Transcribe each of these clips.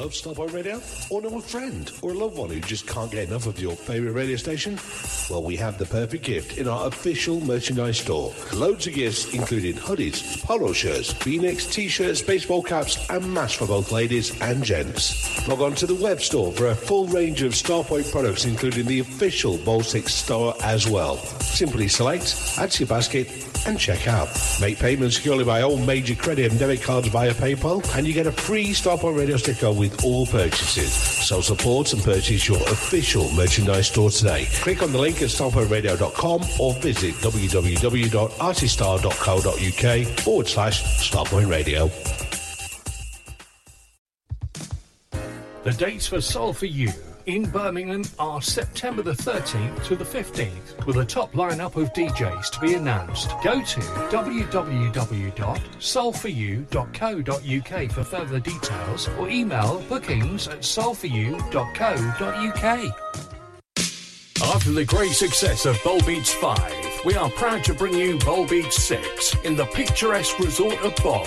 love Starpoint Radio? Or know a friend or a loved one who just can't get enough of your favourite radio station? Well, we have the perfect gift in our official merchandise store. Loads of gifts, including hoodies, polo shirts, v-necks, t-shirts, baseball caps, and masks for both ladies and gents. Log on to the web store for a full range of Starpoint products, including the official Ball 6 store as well. Simply select, add to your basket, and check out. Make payments securely by all major credit and debit cards via PayPal, and you get a free Starpoint Radio sticker with all purchases. So support and purchase your official merchandise store today. Click on the link at starpointradio.com or visit www.artistar.co.uk forward slash Starpoint Radio. The dates for Soul for You in Birmingham are September the 13th to the 15th, with a top lineup of DJs to be announced. Go to www.soulforyou.co.uk for further details or email bookings at soulforyou.co.uk. After the great success of Bol Beats 5, we are proud to bring you Bol Beats 6 in the picturesque resort of Bol.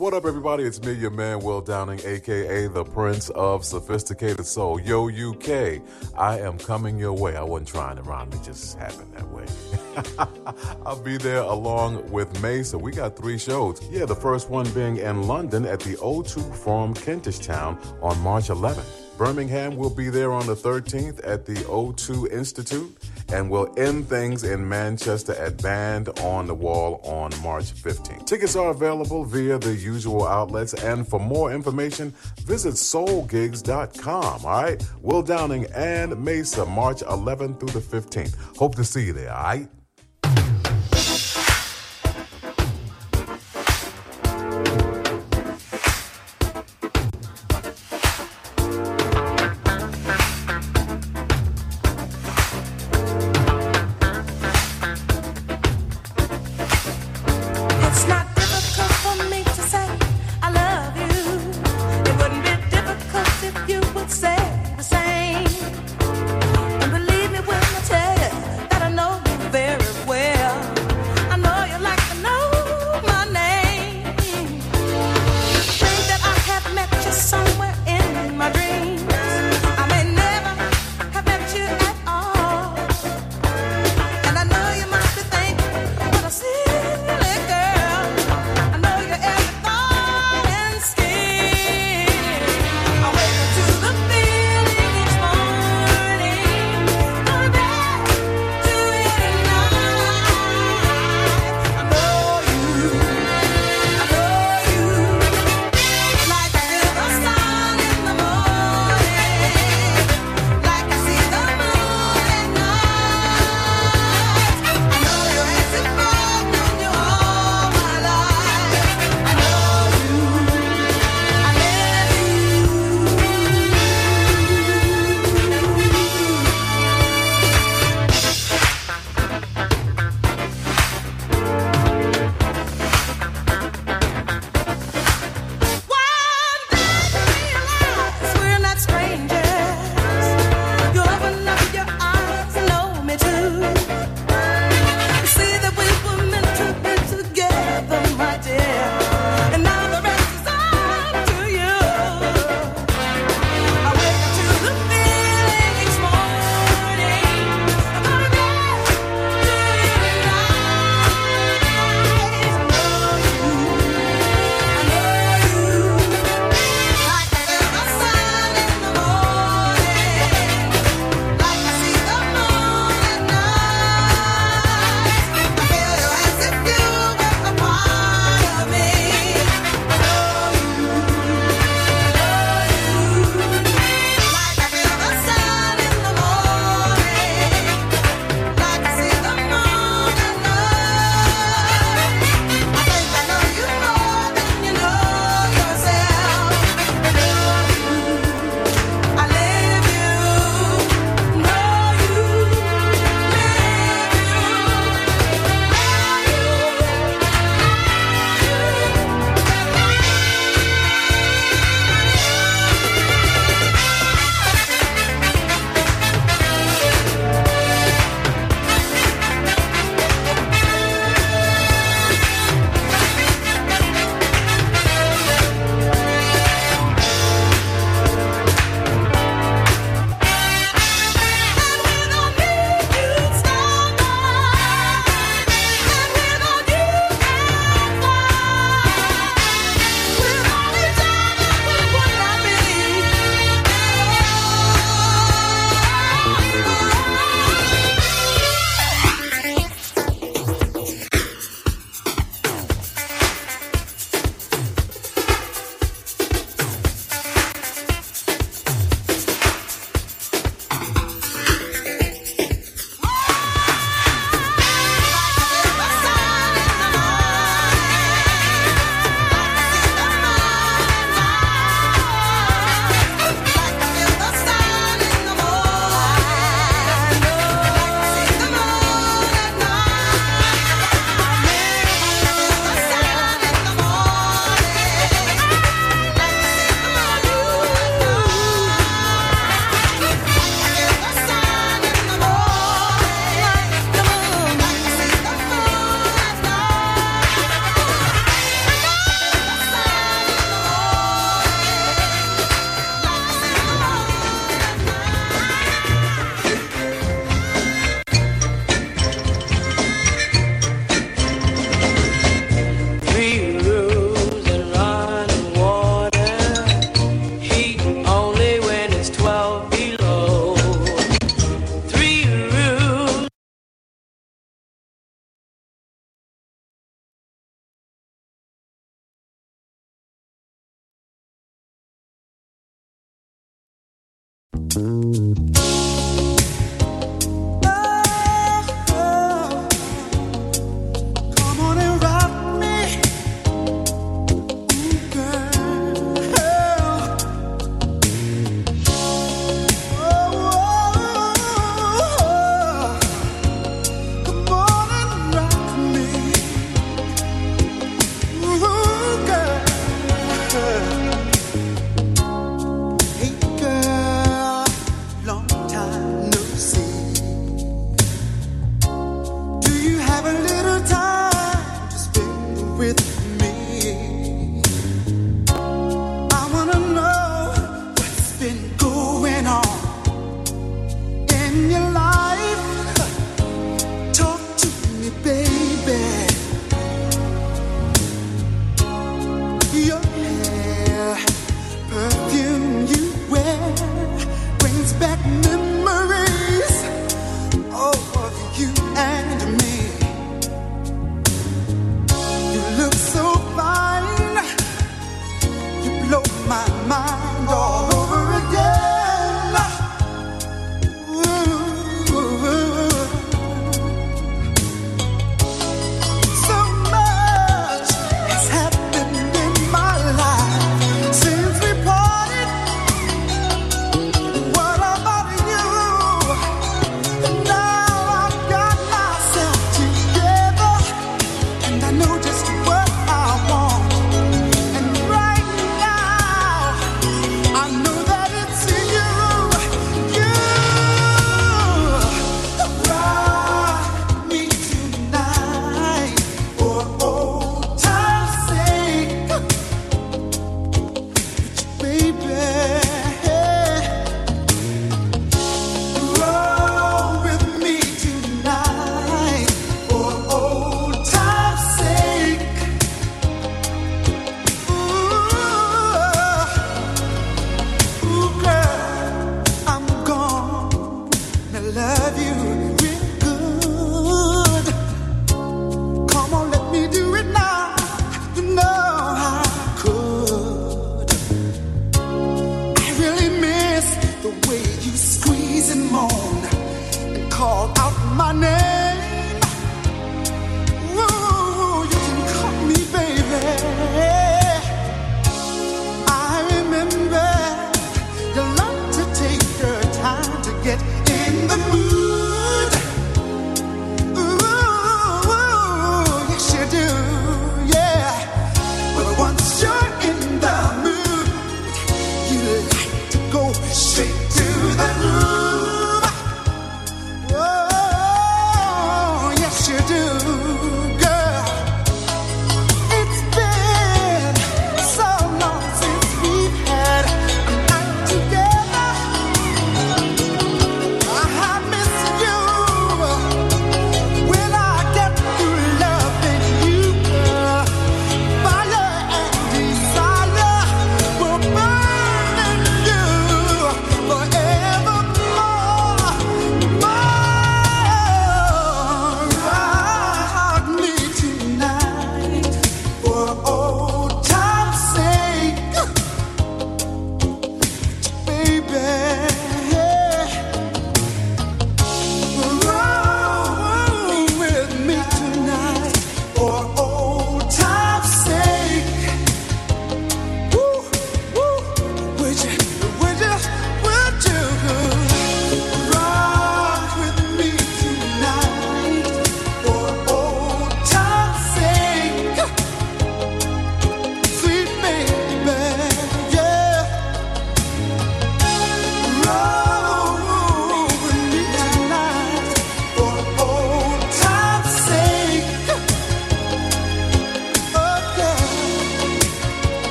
What up, everybody? It's me, your man, Will Downing, aka the Prince of Sophisticated Soul. Yo, UK, I am coming your way. I wasn't trying to rhyme, it just happened that way. I'll be there along with so we got three shows. Yeah, the first one being in London at the O2 Forum, Kentish Town on March 11th. Birmingham will be there on the 13th at the O2 Institute, and we'll end things in Manchester at Band on the Wall on March 15th. Tickets are available via the usual outlets, and for more information, visit soulgigs.com. All right, Will Downing and Mesa, March 11th through the 15th. Hope to see you there. All right.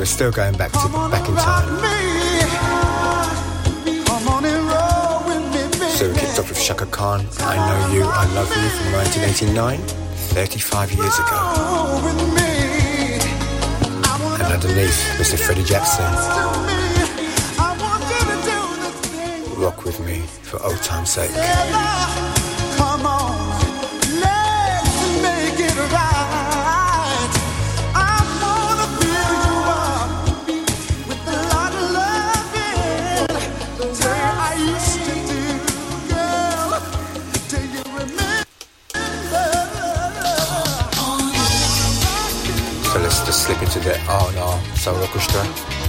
we're still going back to back in time. So we kicked off with Chaka Khan, I Know You, I Love You from 1989, 35 years ago. And underneath, Mr. Freddie Jackson. Rock with me for old time's sake. oh no, it's our orchestra.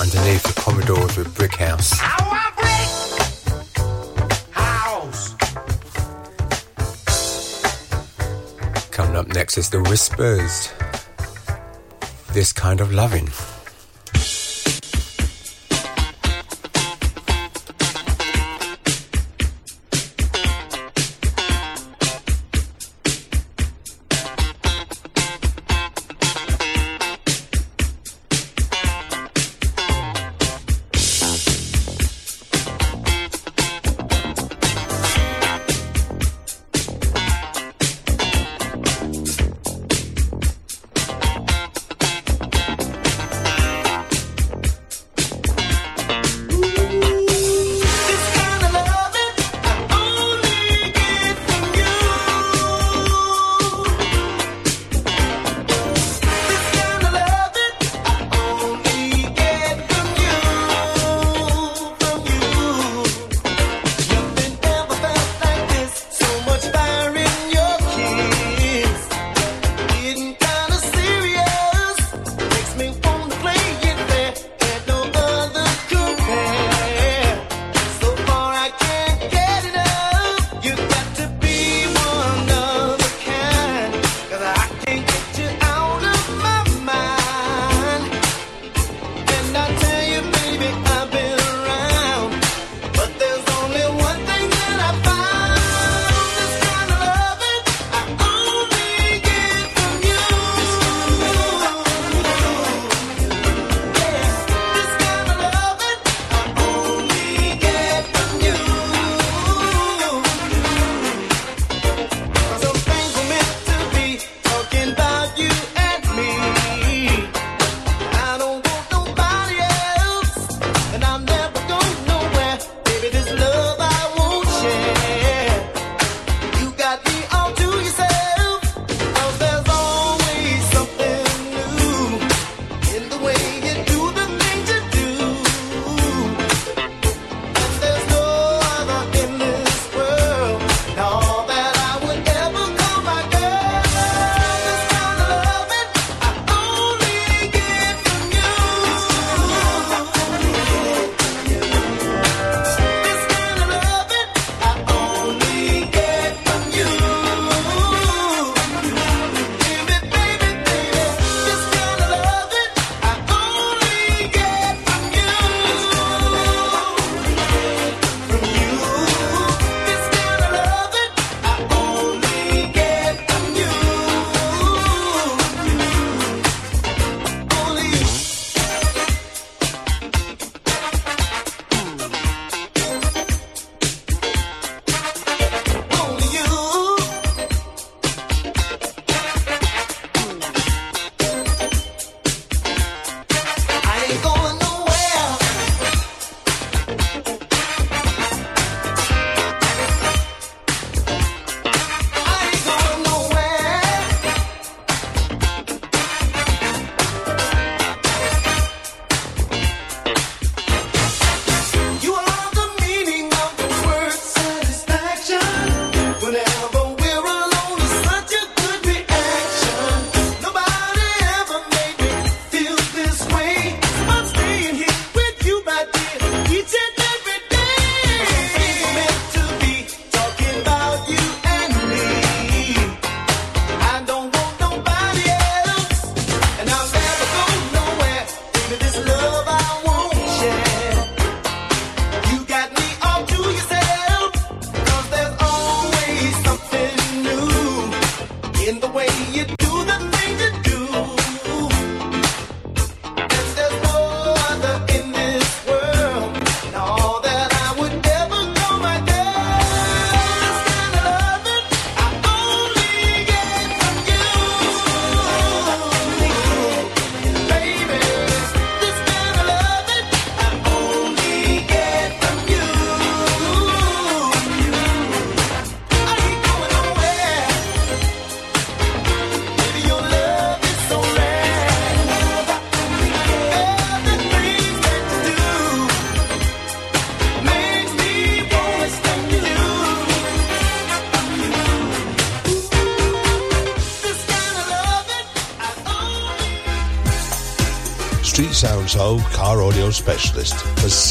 underneath the commodores, with Brick House. Brick house. Coming up next is The Whispers. This kind of loving.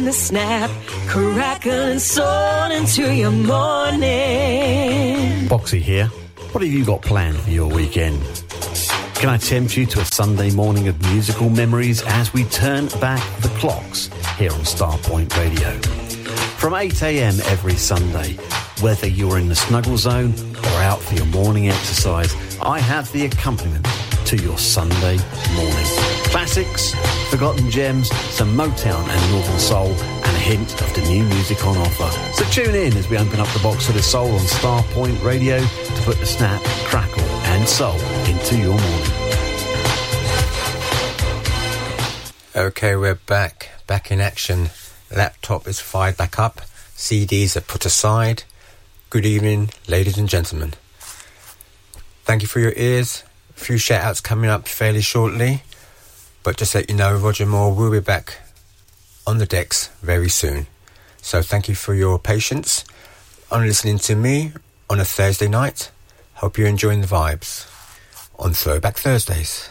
The snap, crackle and into your morning. Boxy here. What have you got planned for your weekend? Can I tempt you to a Sunday morning of musical memories as we turn back the clocks here on Starpoint Radio? From 8am every Sunday, whether you're in the snuggle zone or out for your morning exercise, I have the accompaniment to your Sunday morning. Classics, forgotten gems, some Motown and Northern Soul, and a hint of the new music on offer. So tune in as we open up the box of the soul on Starpoint Radio to put the snap, crackle, and soul into your morning. Okay, we're back, back in action. Laptop is fired back up. CDs are put aside. Good evening, ladies and gentlemen. Thank you for your ears. A few shout outs coming up fairly shortly. But just let you know, Roger Moore will be back on the decks very soon. So thank you for your patience on listening to me on a Thursday night. Hope you're enjoying the vibes on Throwback Thursdays.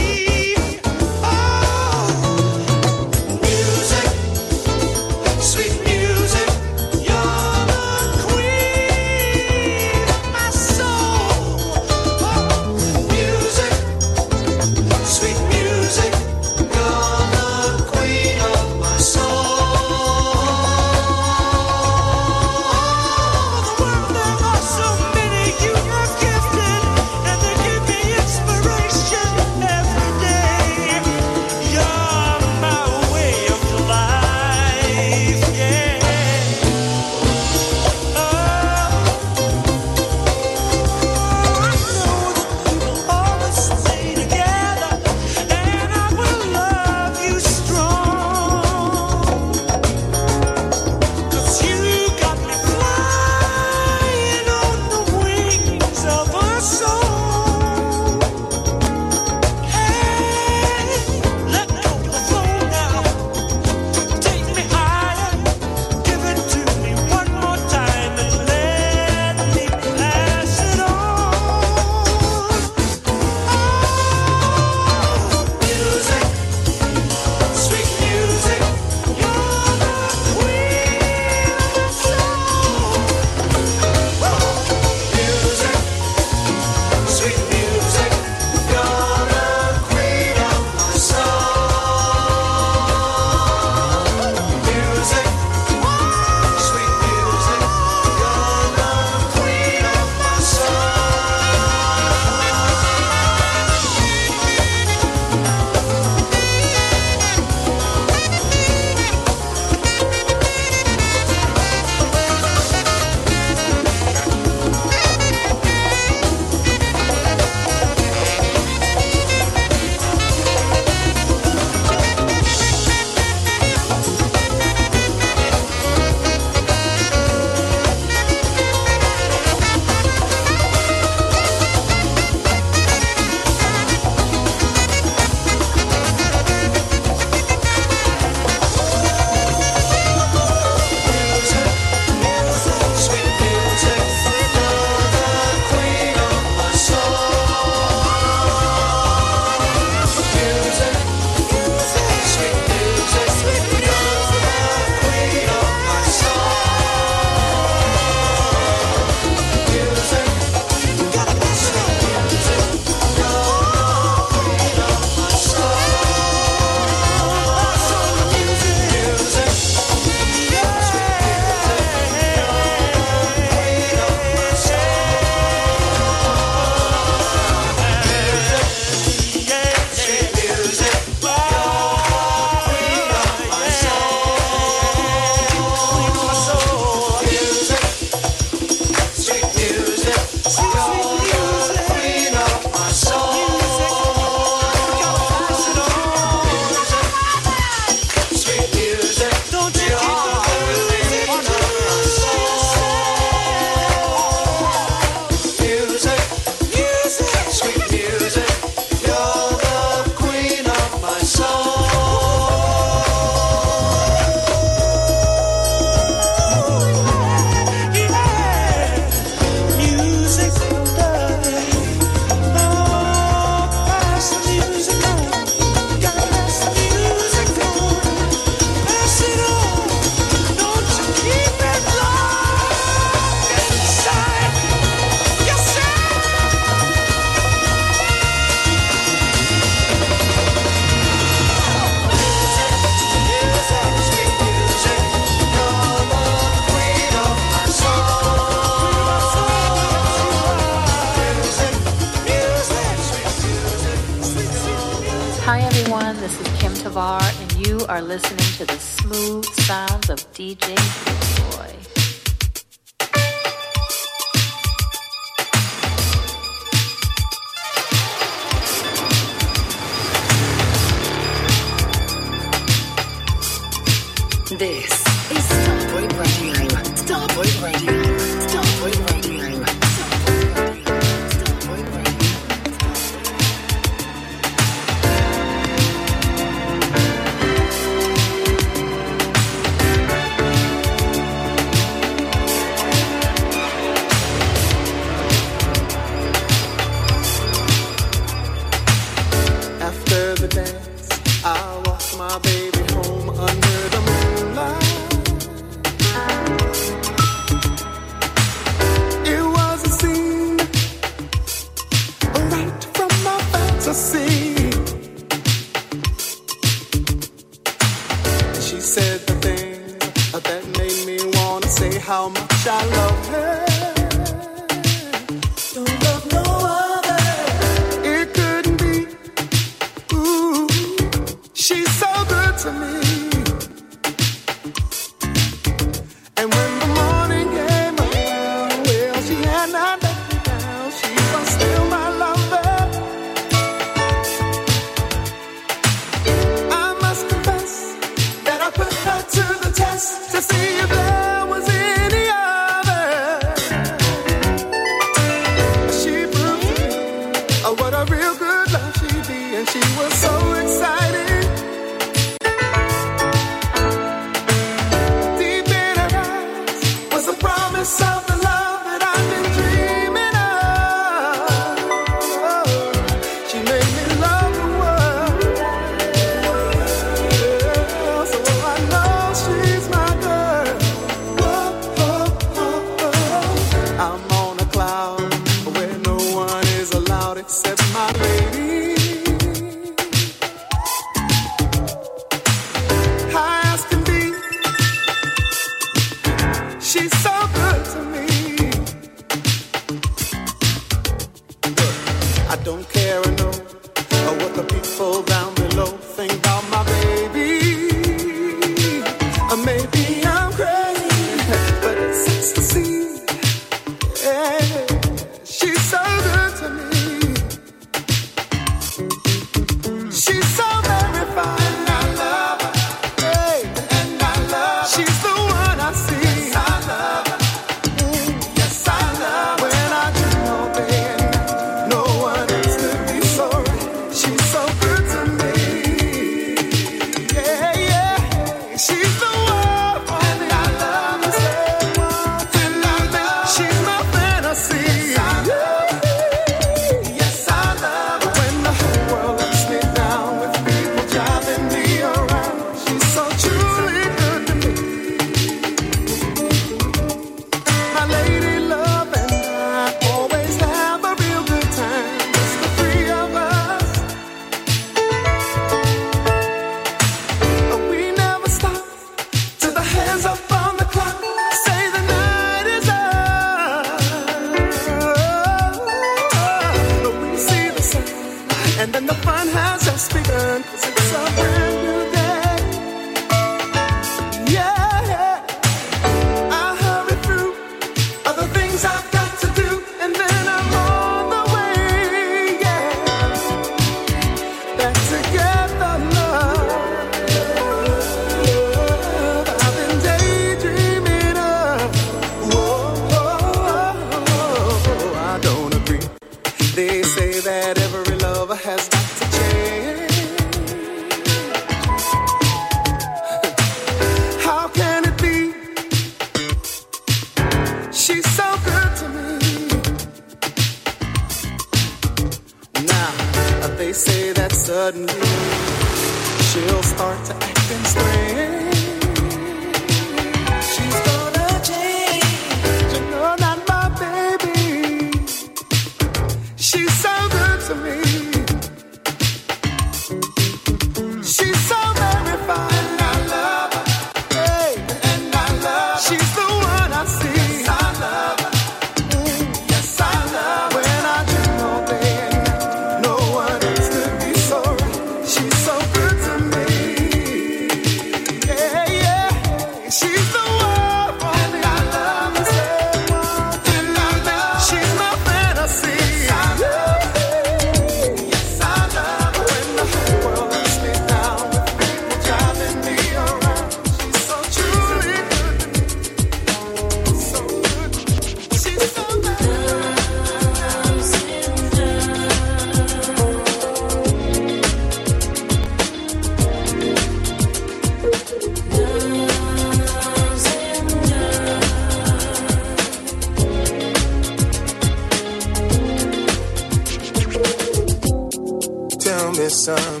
Something.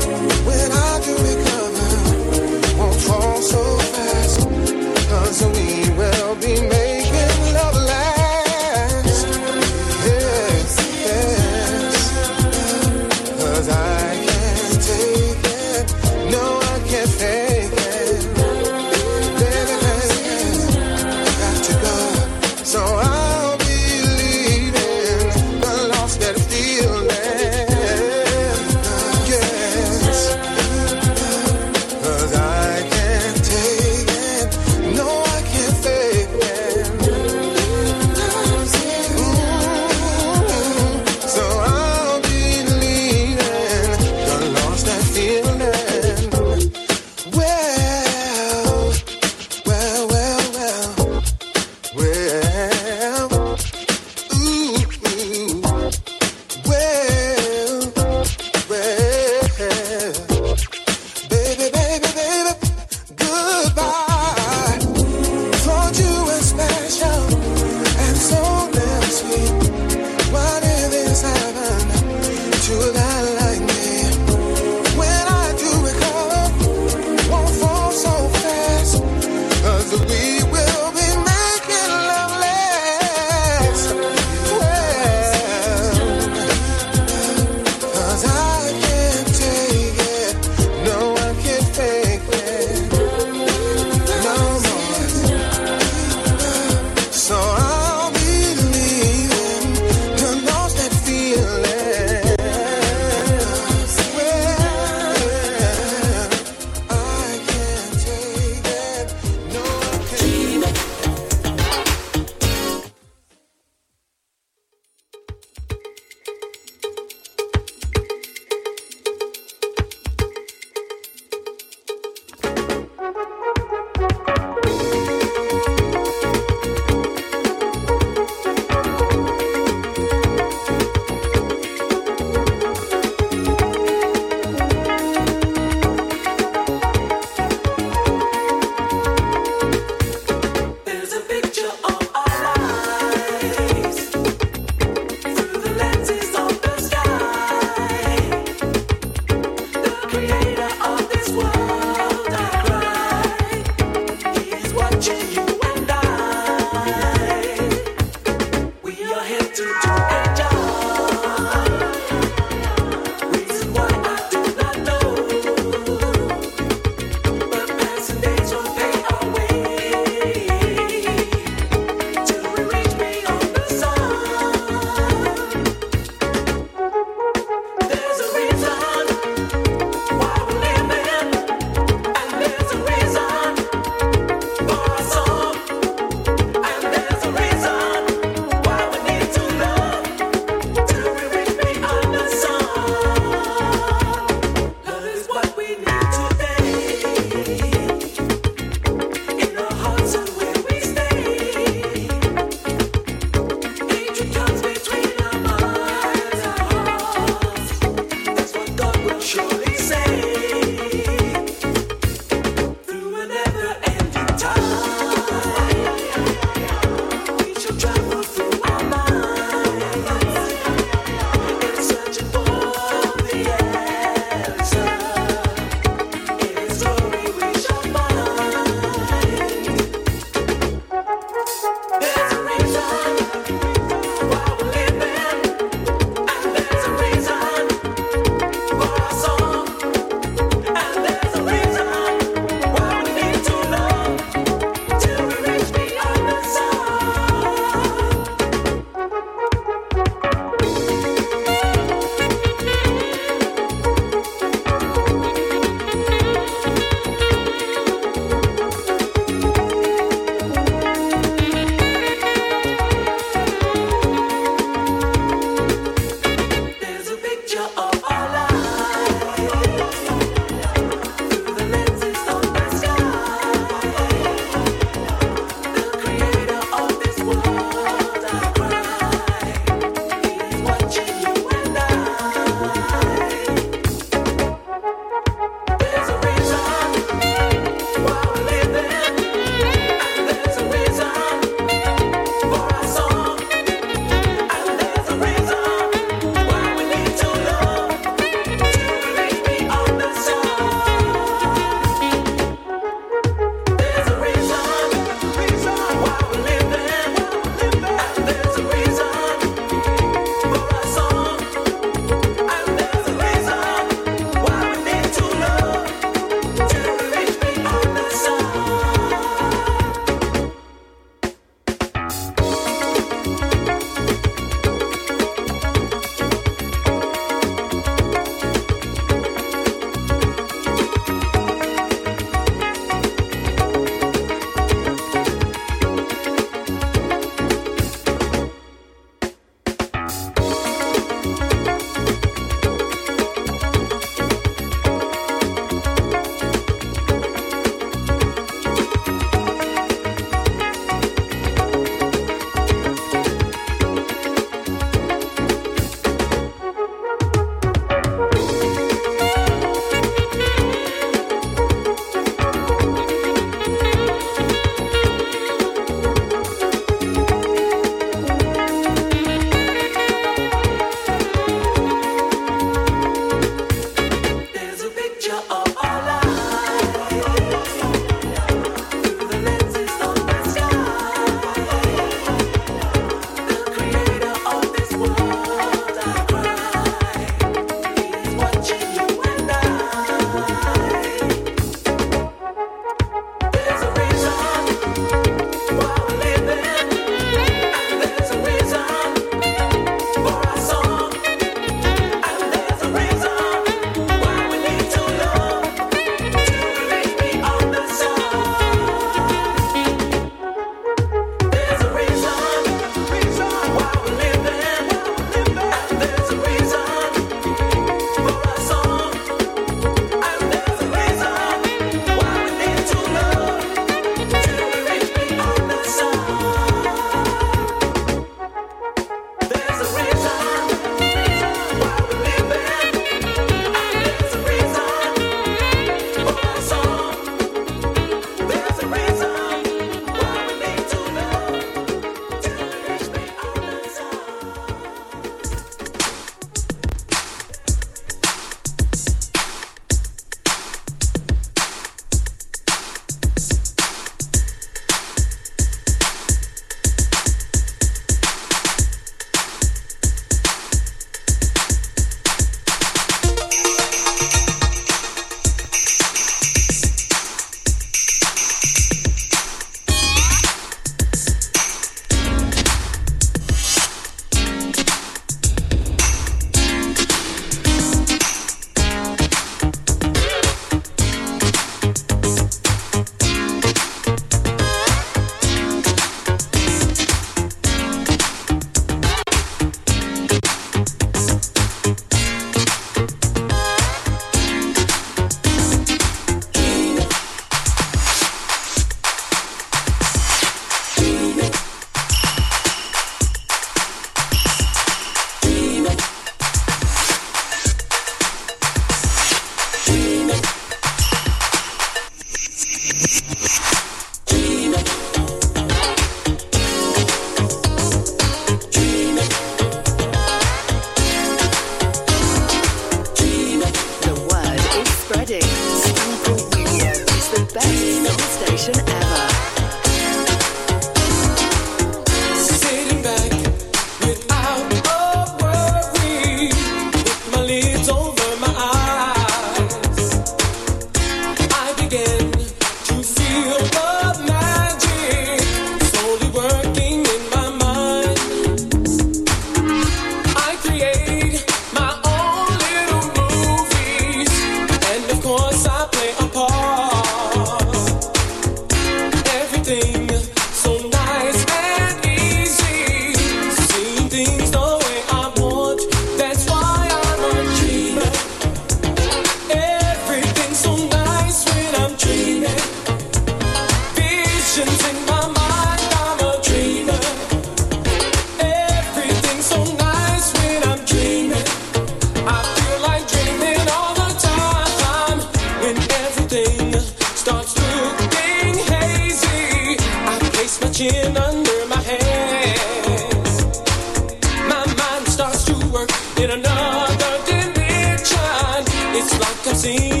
It's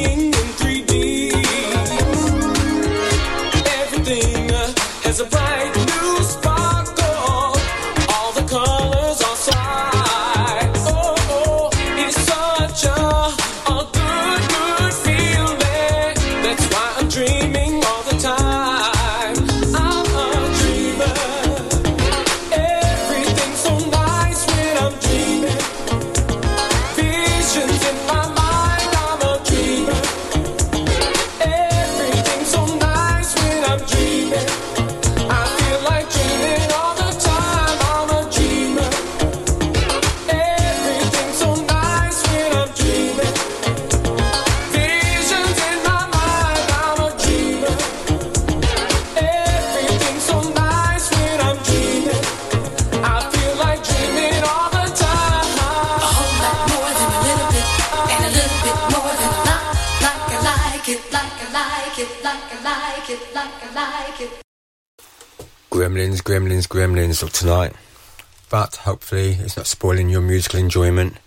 it's not spoiling your musical enjoyment.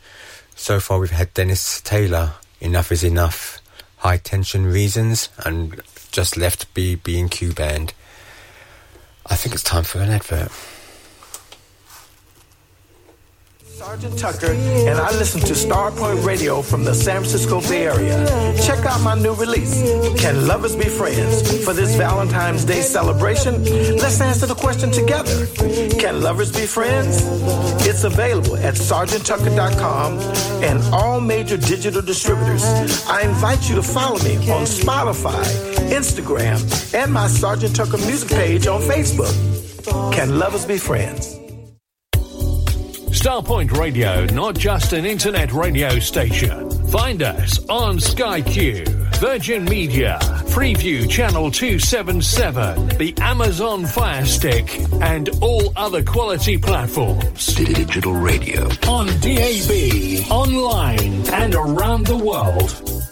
So far we've had Dennis Taylor, Enough is Enough, High Tension Reasons, and just left BB and Q Band. I think it's time for an advert. Sergeant Tucker, and I listen to Starpoint Radio from the San Francisco Bay Area. Check out my new release, Can Lovers Be Friends? For this Valentine's Day celebration, let's answer the question together. Can lovers be friends? It's available at sergeanttucker.com and all major digital distributors. I invite you to follow me on Spotify, Instagram, and my Sergeant Tucker music page on Facebook. Can lovers be friends? Starpoint Radio, not just an internet radio station. Find us on Sky Q, Virgin Media, Freeview Channel 277, the Amazon Fire Stick, and all other quality platforms. City Digital radio. On DAB, online, and around the world.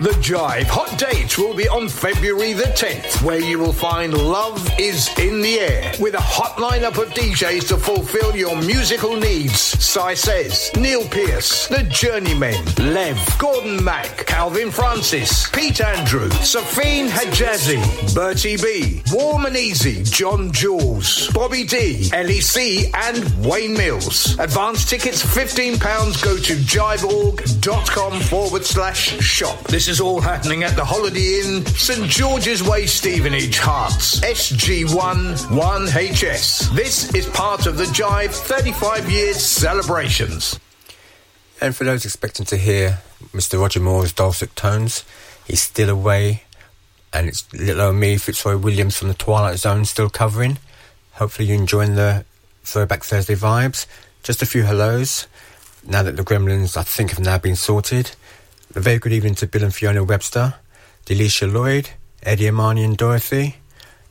The Jive Hot Dates will be on February the 10th, where you will find Love is in the Air with a hot lineup of DJs to fulfill your musical needs. Cy Says, Neil Pierce, The Journeymen, Lev, Gordon Mack, Calvin Francis, Pete Andrew, Safine Hajazi, Bertie B, Warm and Easy, John Jules, Bobby D, LEC, and Wayne Mills. Advance tickets £15 go to jiveorg.com forward slash shop. This is all happening at the Holiday Inn, St George's Way, Stevenage, Herts, SG1 1HS. This is part of the Jive 35 years celebrations. And for those expecting to hear Mr. Roger Moore's dulcet tones, he's still away, and it's little old me, Fitzroy Williams from the Twilight Zone, still covering. Hopefully, you're enjoying the Throwback Thursday vibes. Just a few hellos. Now that the gremlins, I think, have now been sorted. A very good evening to Bill and Fiona Webster, Delisha Lloyd, Eddie Amani and Dorothy,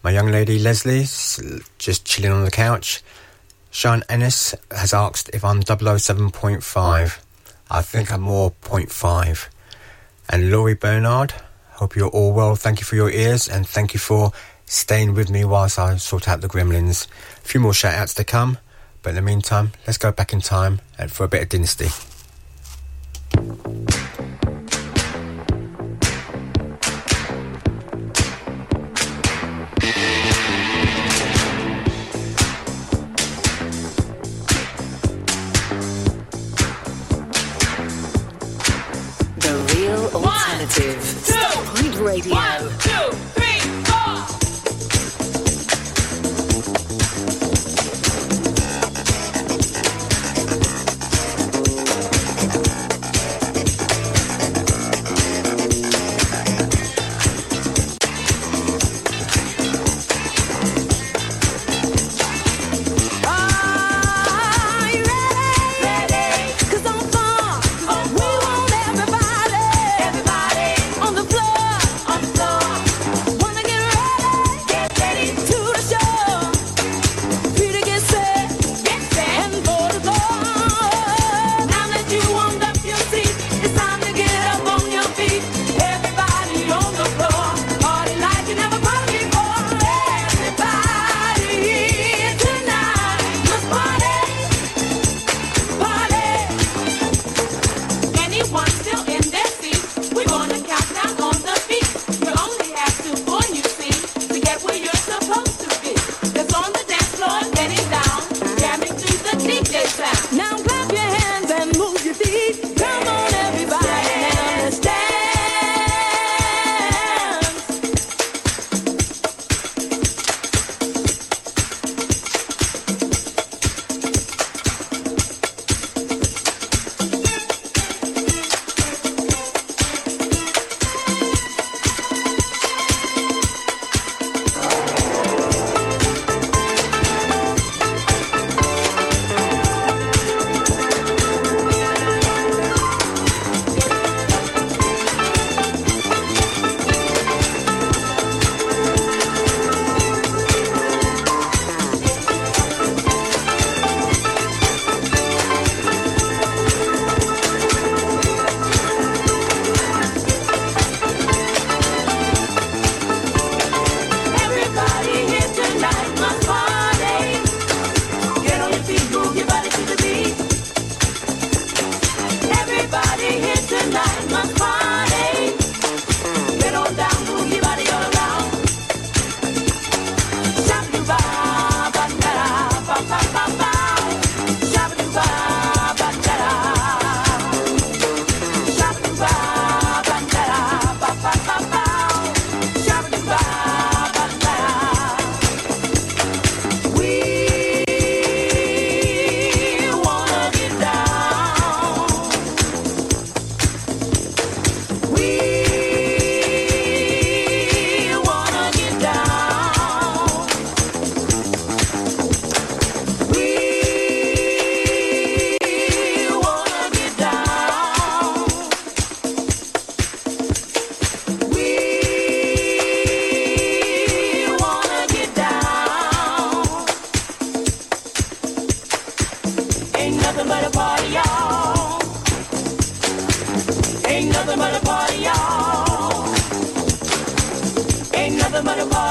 my young lady Leslie, just chilling on the couch. Sean Ennis has asked if I'm 007.5. I think I'm more 0.5. And Laurie Bernard, hope you're all well. Thank you for your ears and thank you for staying with me whilst I sort out the gremlins. A few more shout outs to come, but in the meantime, let's go back in time and for a bit of Dynasty. Nothing but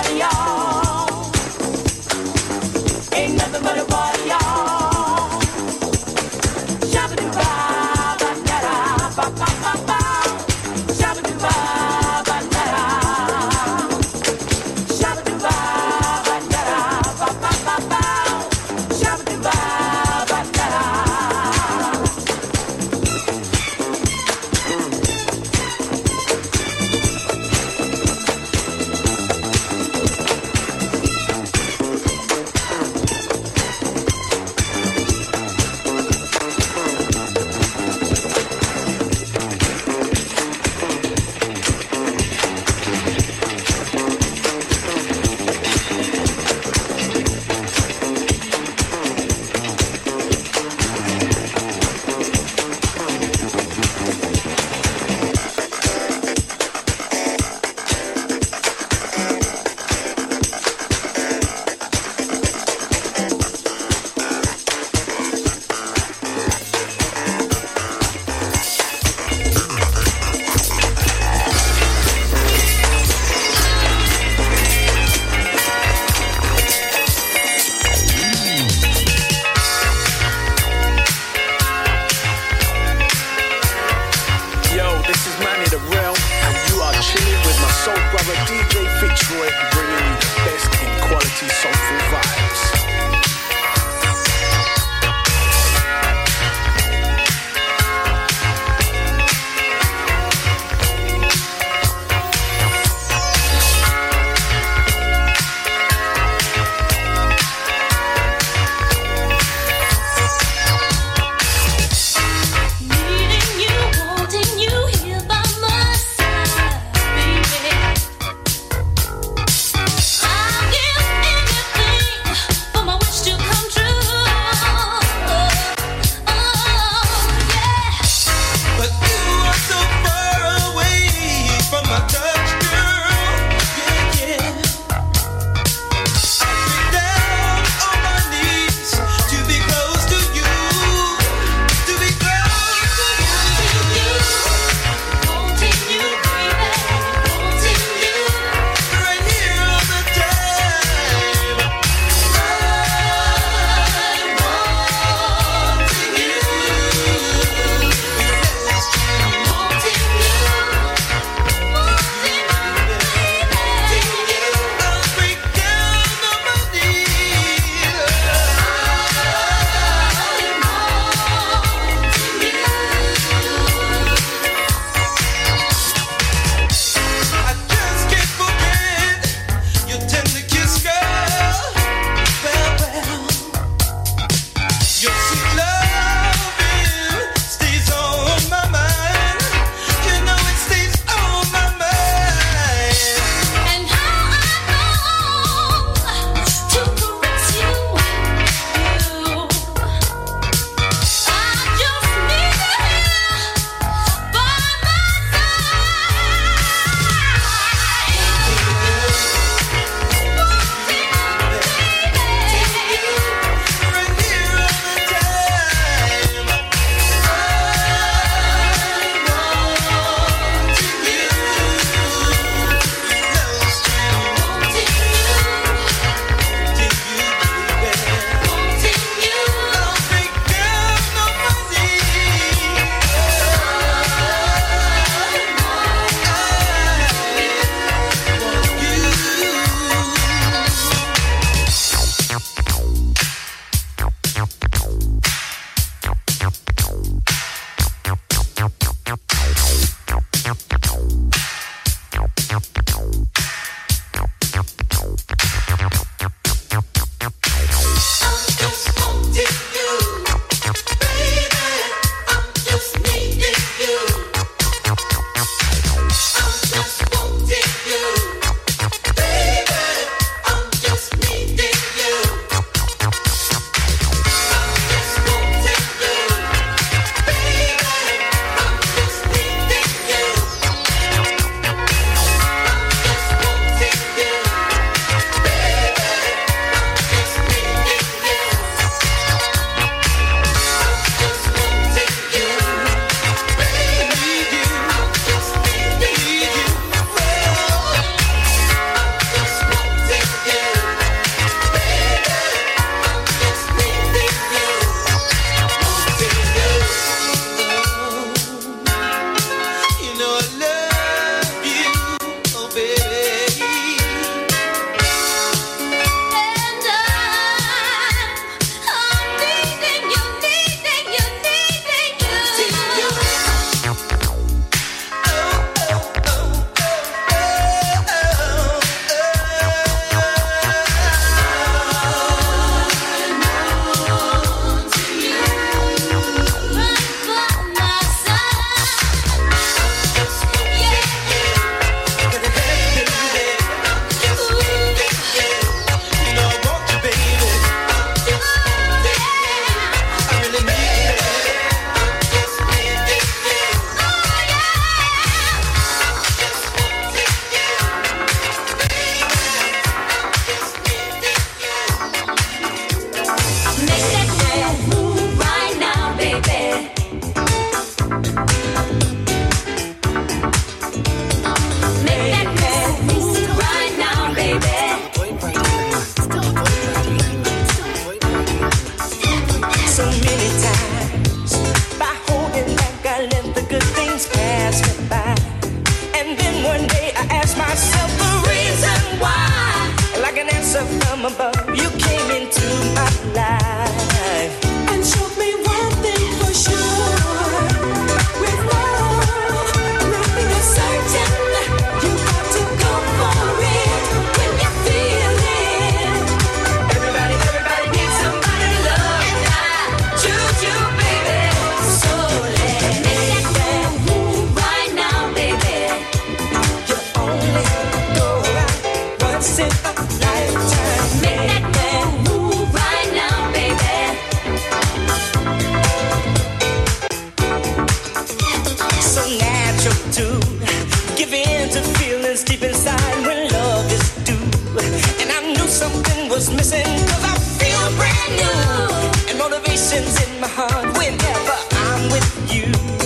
you.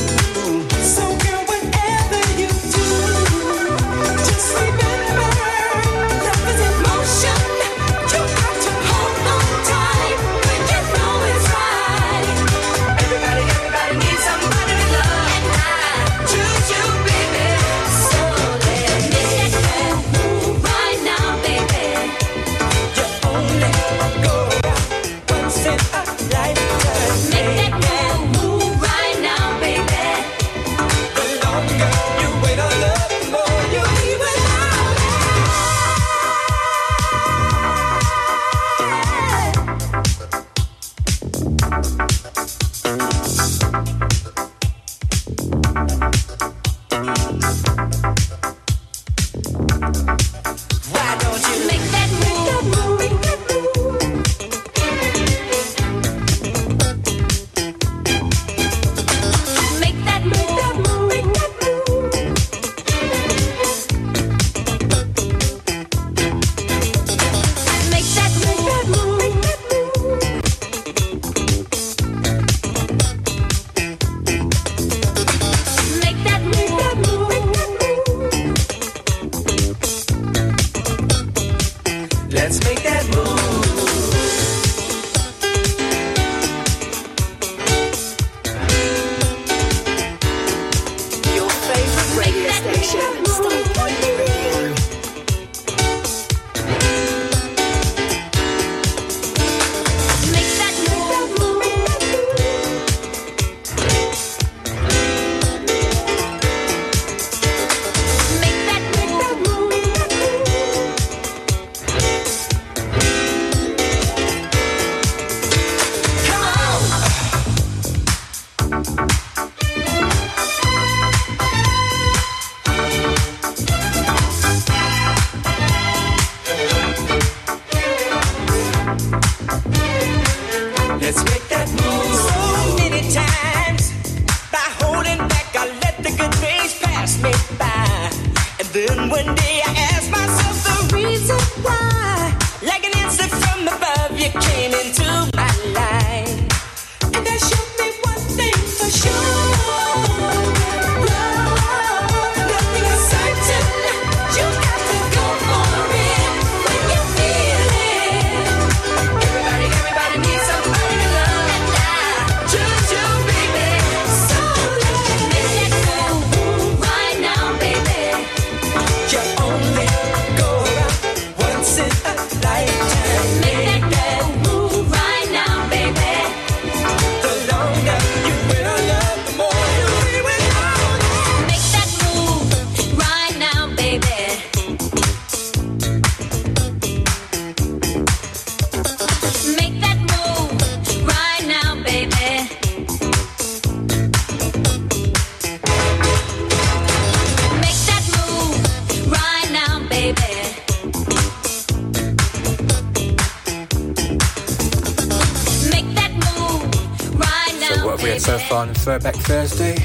Thursday.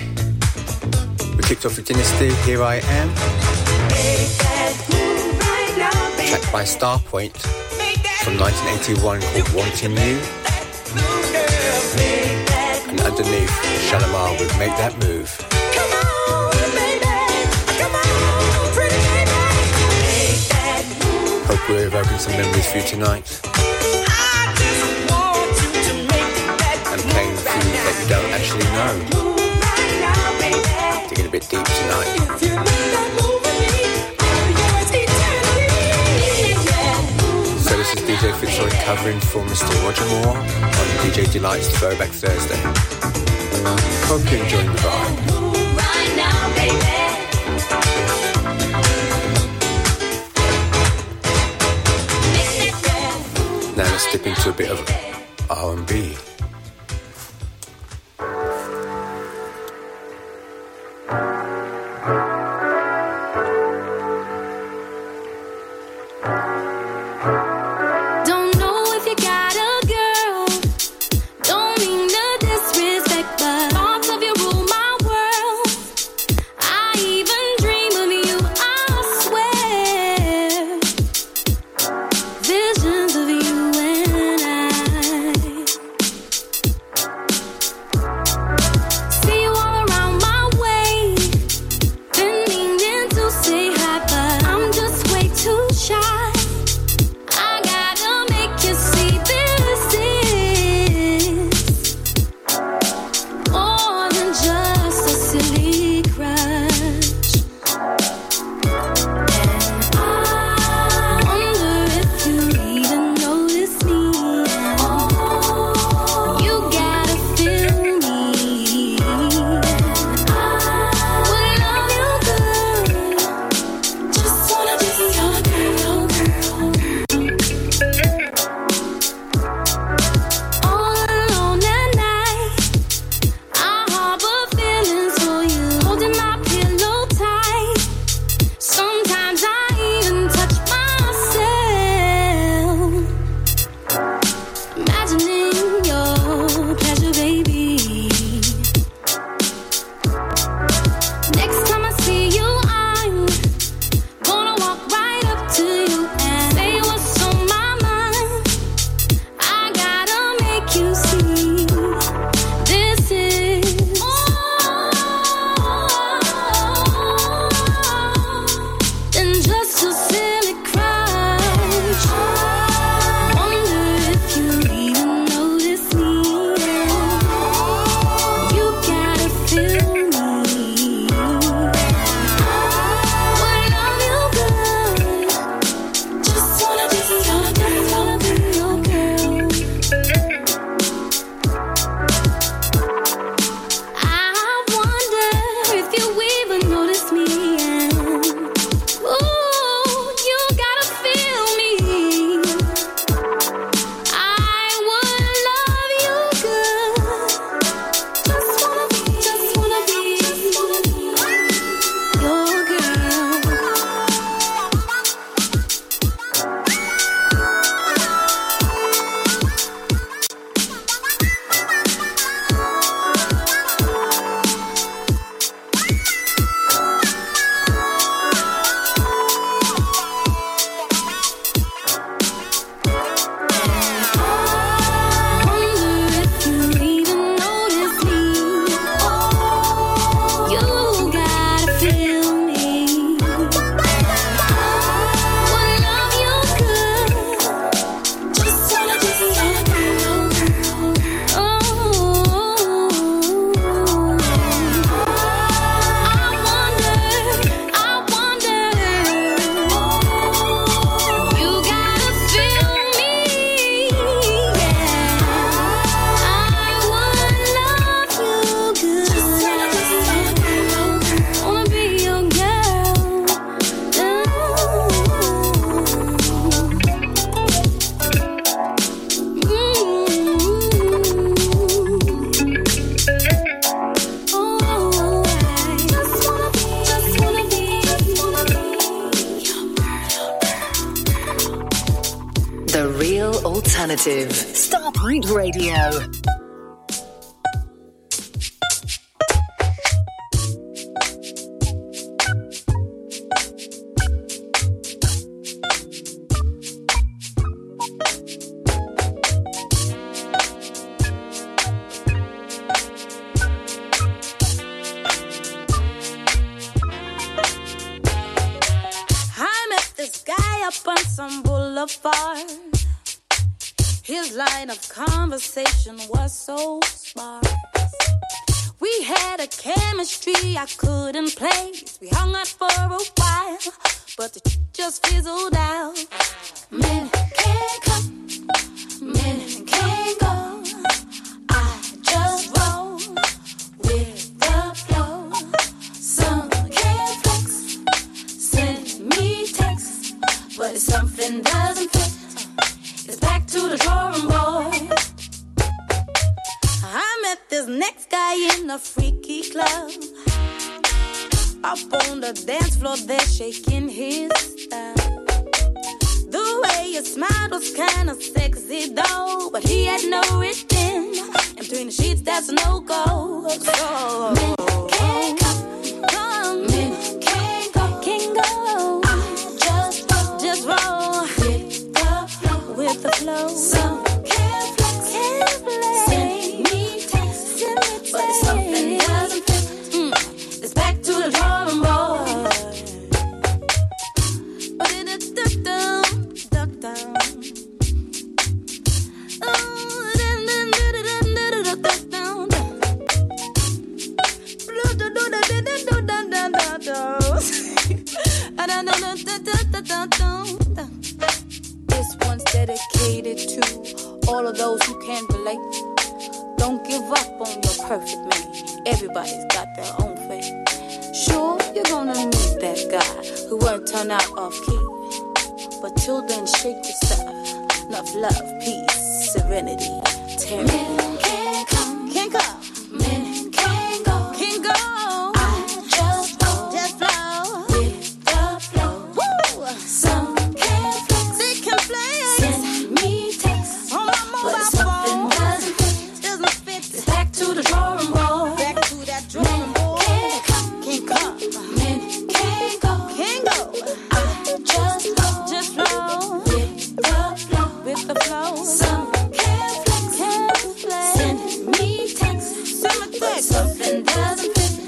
We kicked off with Dynasty, Here I Am. Right by Starpoint from 1981 called Wanting You. And underneath, Shalimar would Make That Move. Hope we've evoking some memories for you tonight. And playing things that you don't actually know get a bit deep tonight. So this is DJ Fitzroy covering for Mr. Roger Moore on DJ Delight's Throwback Thursday. Hope you're enjoying the vibe. Now let's dip into a bit of R&B.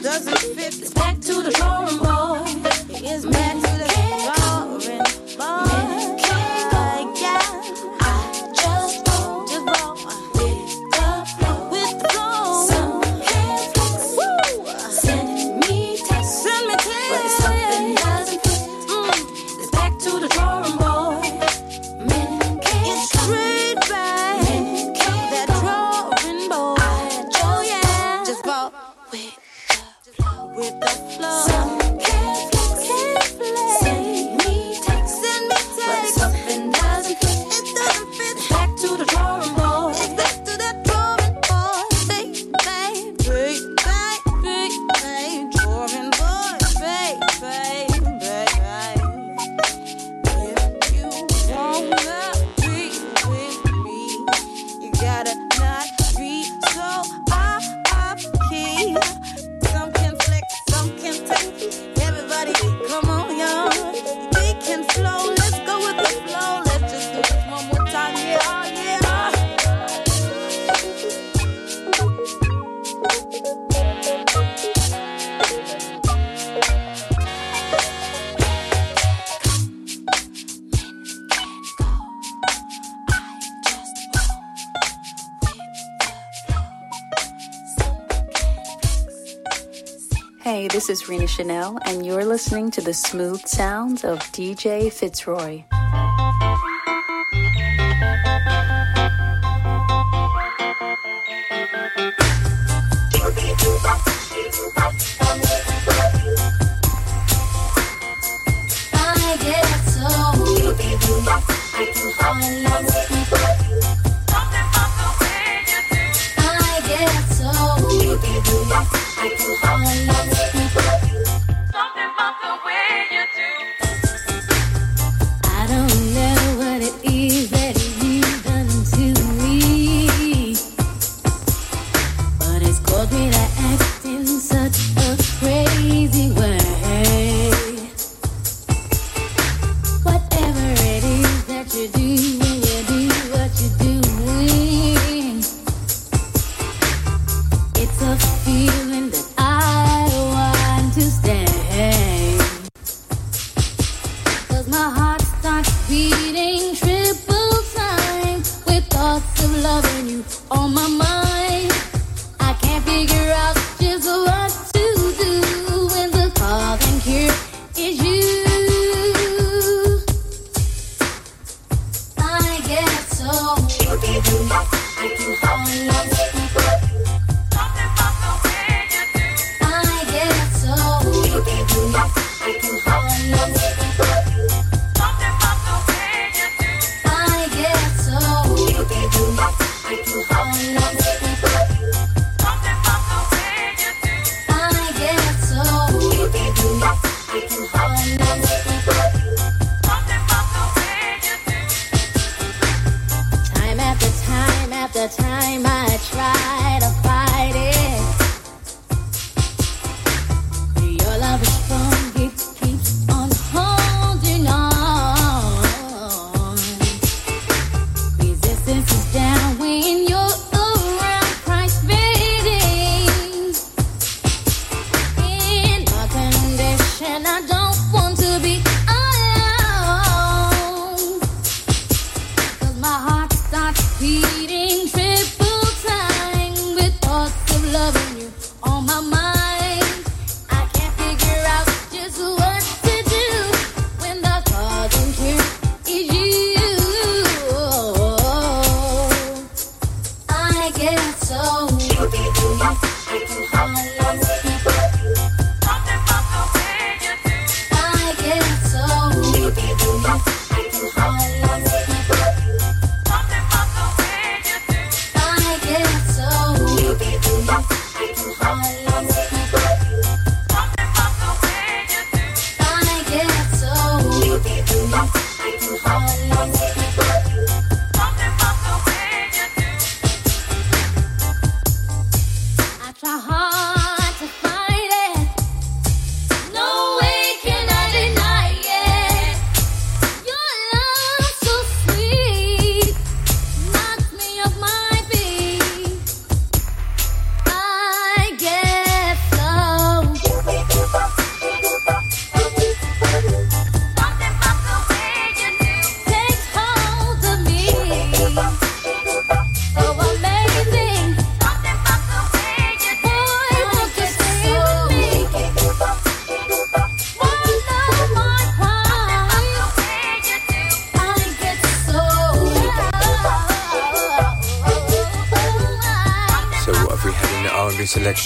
doesn't fit this Rena Chanel, and you're listening to the smooth sounds of DJ Fitzroy.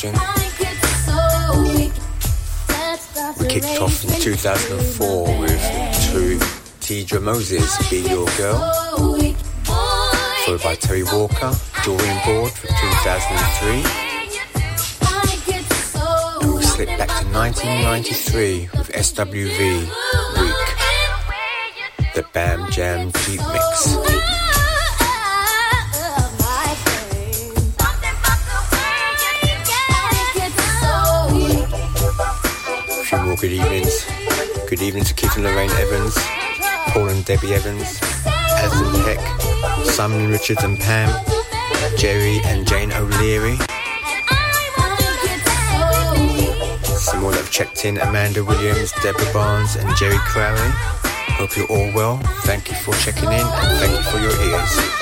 We kicked off in 2004 with two Teedra Moses, Be Your Girl, followed by Terri Walker, Dorian Board from 2003. I get so. And we slipped back to 1993 with SWV, Weak, the Bam Jam Deep Mix. Good evenings. Good evening to Keith and Lorraine Evans, Paul and Debbie Evans, Aslan Peck, Simon Richards and Pam, Jerry and Jane O'Leary. Some more that have checked in Amanda Williams, Deborah Barnes, and Jerry Crowley. Hope you're all well. Thank you for checking in and thank you for your ears.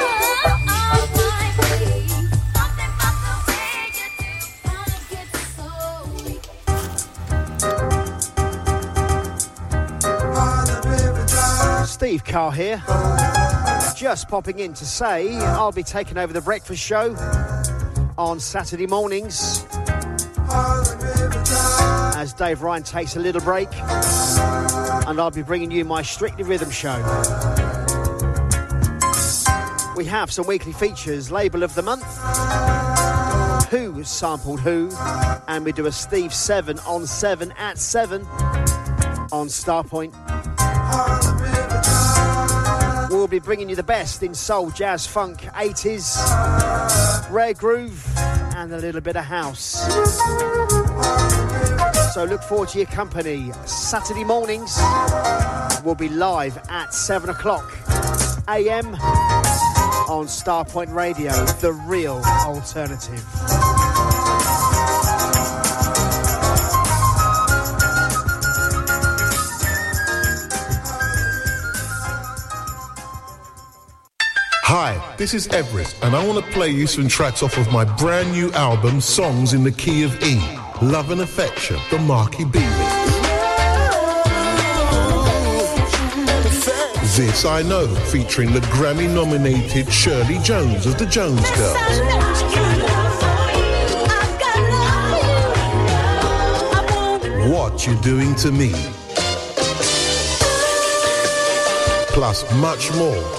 Carr here. Just popping in to say I'll be taking over the breakfast show on Saturday mornings as Dave Ryan takes a little break, and I'll be bringing you my Strictly Rhythm show. We have some weekly features, label of the month, who sampled who, and we do a Steve 7 on 7 at 7 on Starpoint. We'll be bringing you the best in soul, jazz, funk, 80s, rare groove, and a little bit of house. So look forward to your company. Saturday mornings, we'll be live at 7 o'clock a.m. on Starpoint Radio, the real alternative. This is Everett, and I want to play you some tracks off of my brand new album, Songs in the Key of E. Love and Affection, the Marky B. This I Know, featuring the Grammy nominated Shirley Jones of the Jones Girls. What You Doing to Me. Plus much more.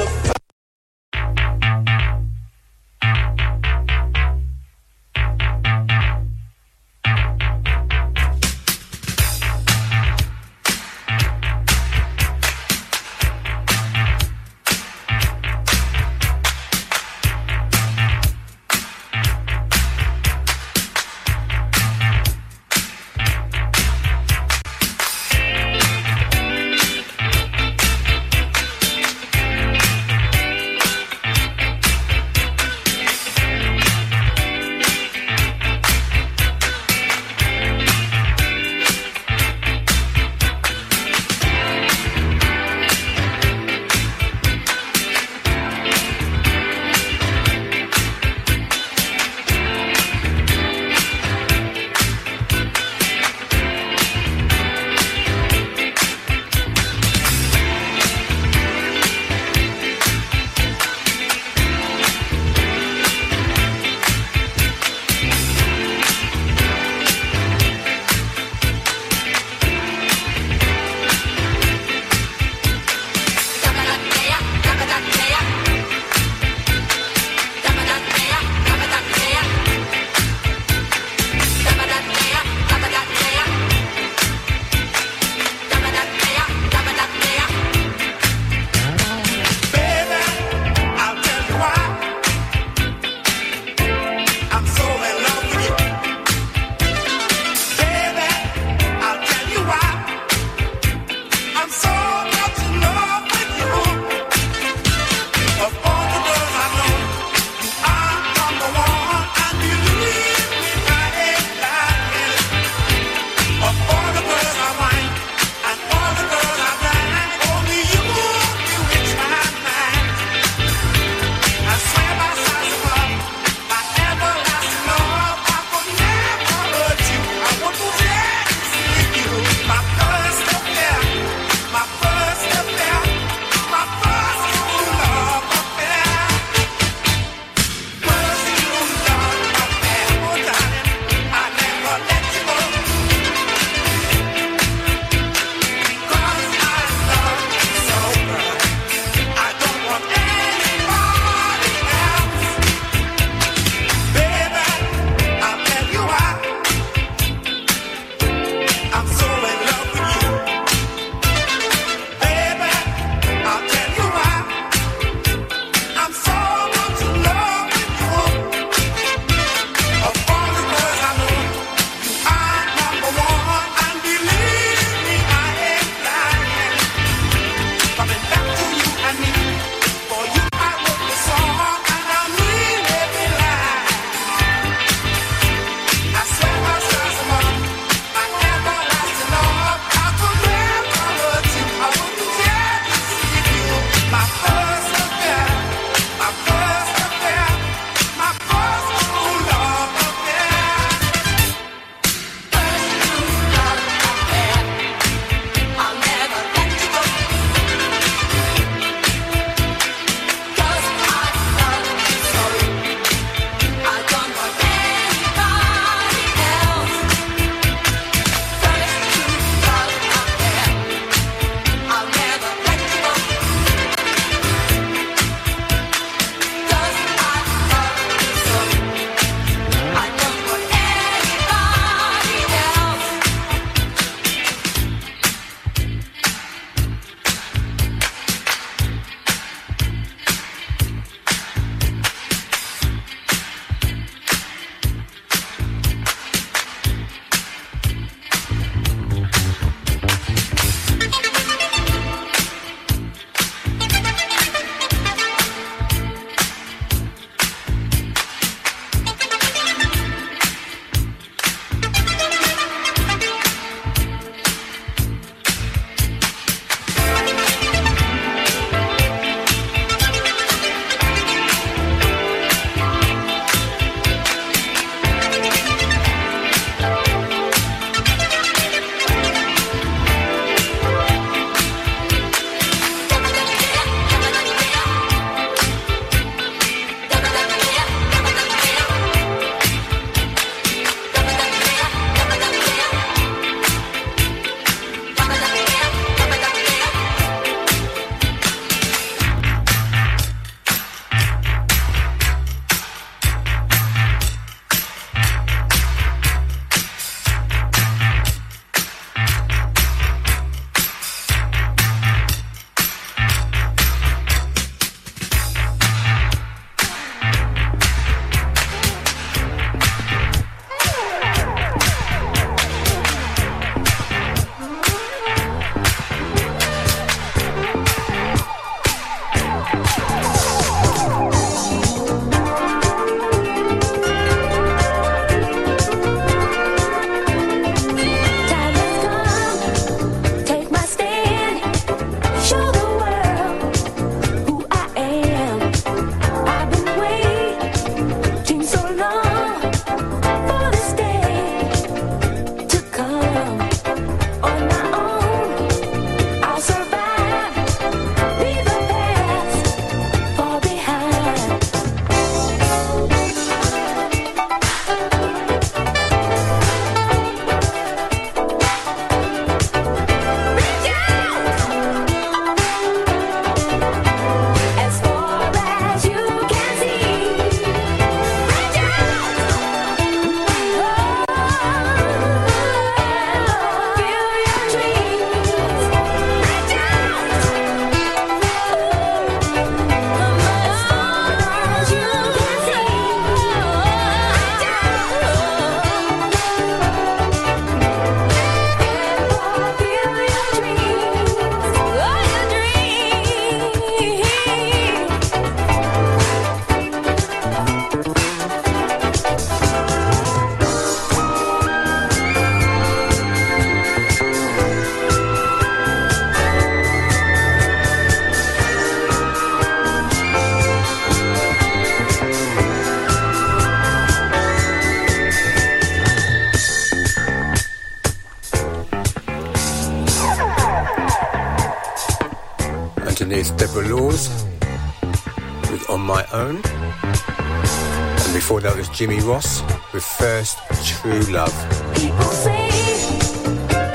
Jimmy Ross with First True Love.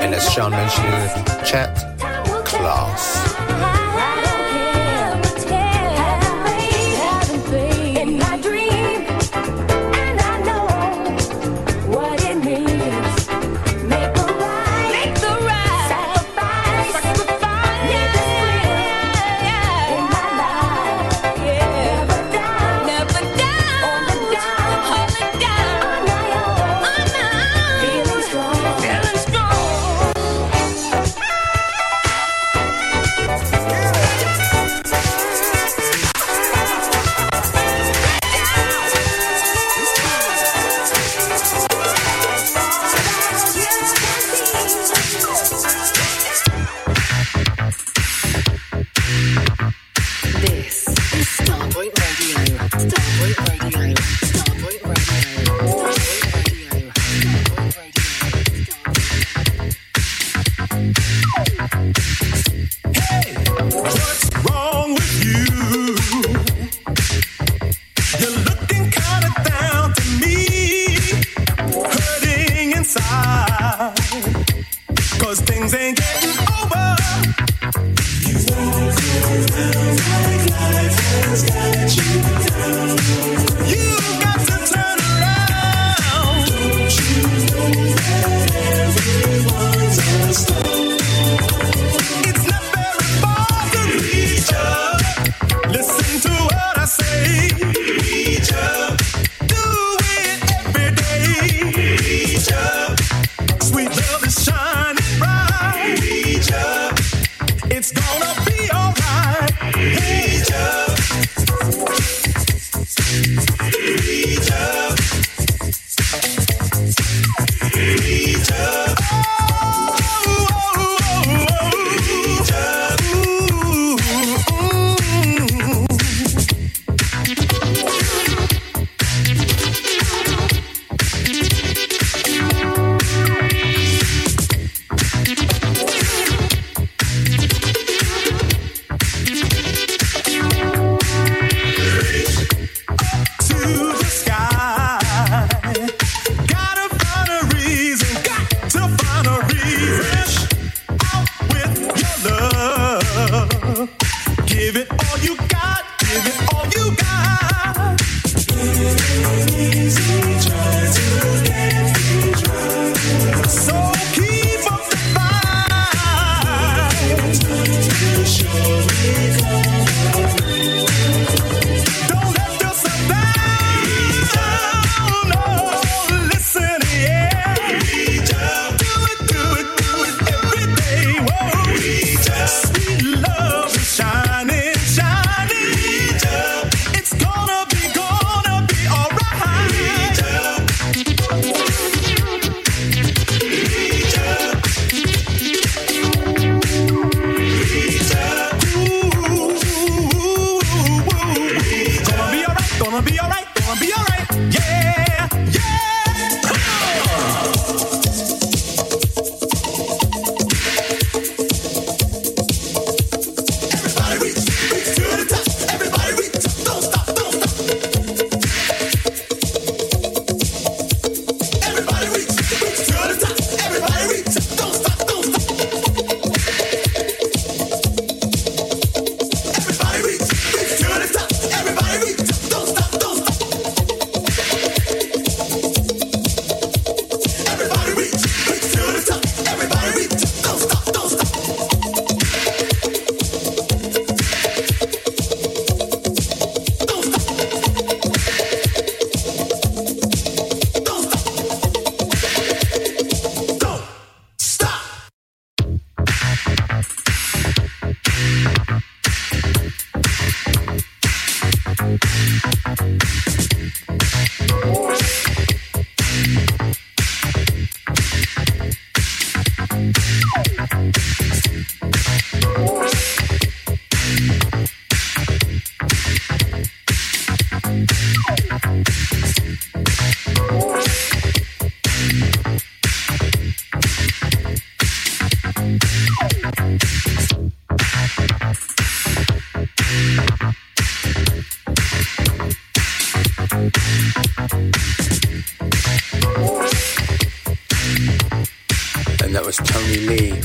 And as Sean mentioned in the chat,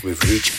Tony Lee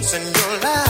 in your life.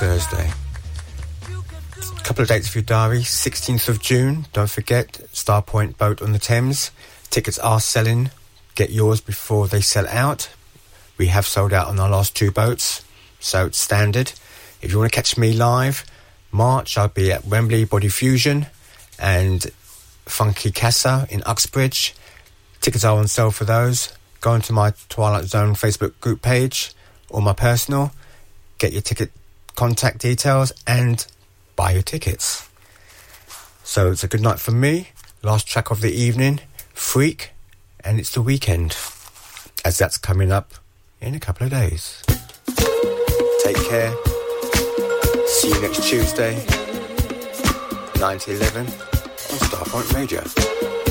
Thursday. couple of dates for your diary 16th of June, don't forget, Starpoint Boat on the Thames. Tickets are selling. Get yours before they sell out. We have sold out on our last two boats, so it's standard. If you want to catch me live, March I'll be at Wembley Body Fusion and Funky Casa in Uxbridge. Tickets are on sale for those. Go onto my Twilight Zone Facebook group page or my personal, get your ticket contact details and buy your tickets. So it's a good night for me. Last track of the evening, Freak, and it's the weekend, as that's coming up in a couple of days. Take care. See you next Tuesday, 9 to 11 on Starpoint Radio.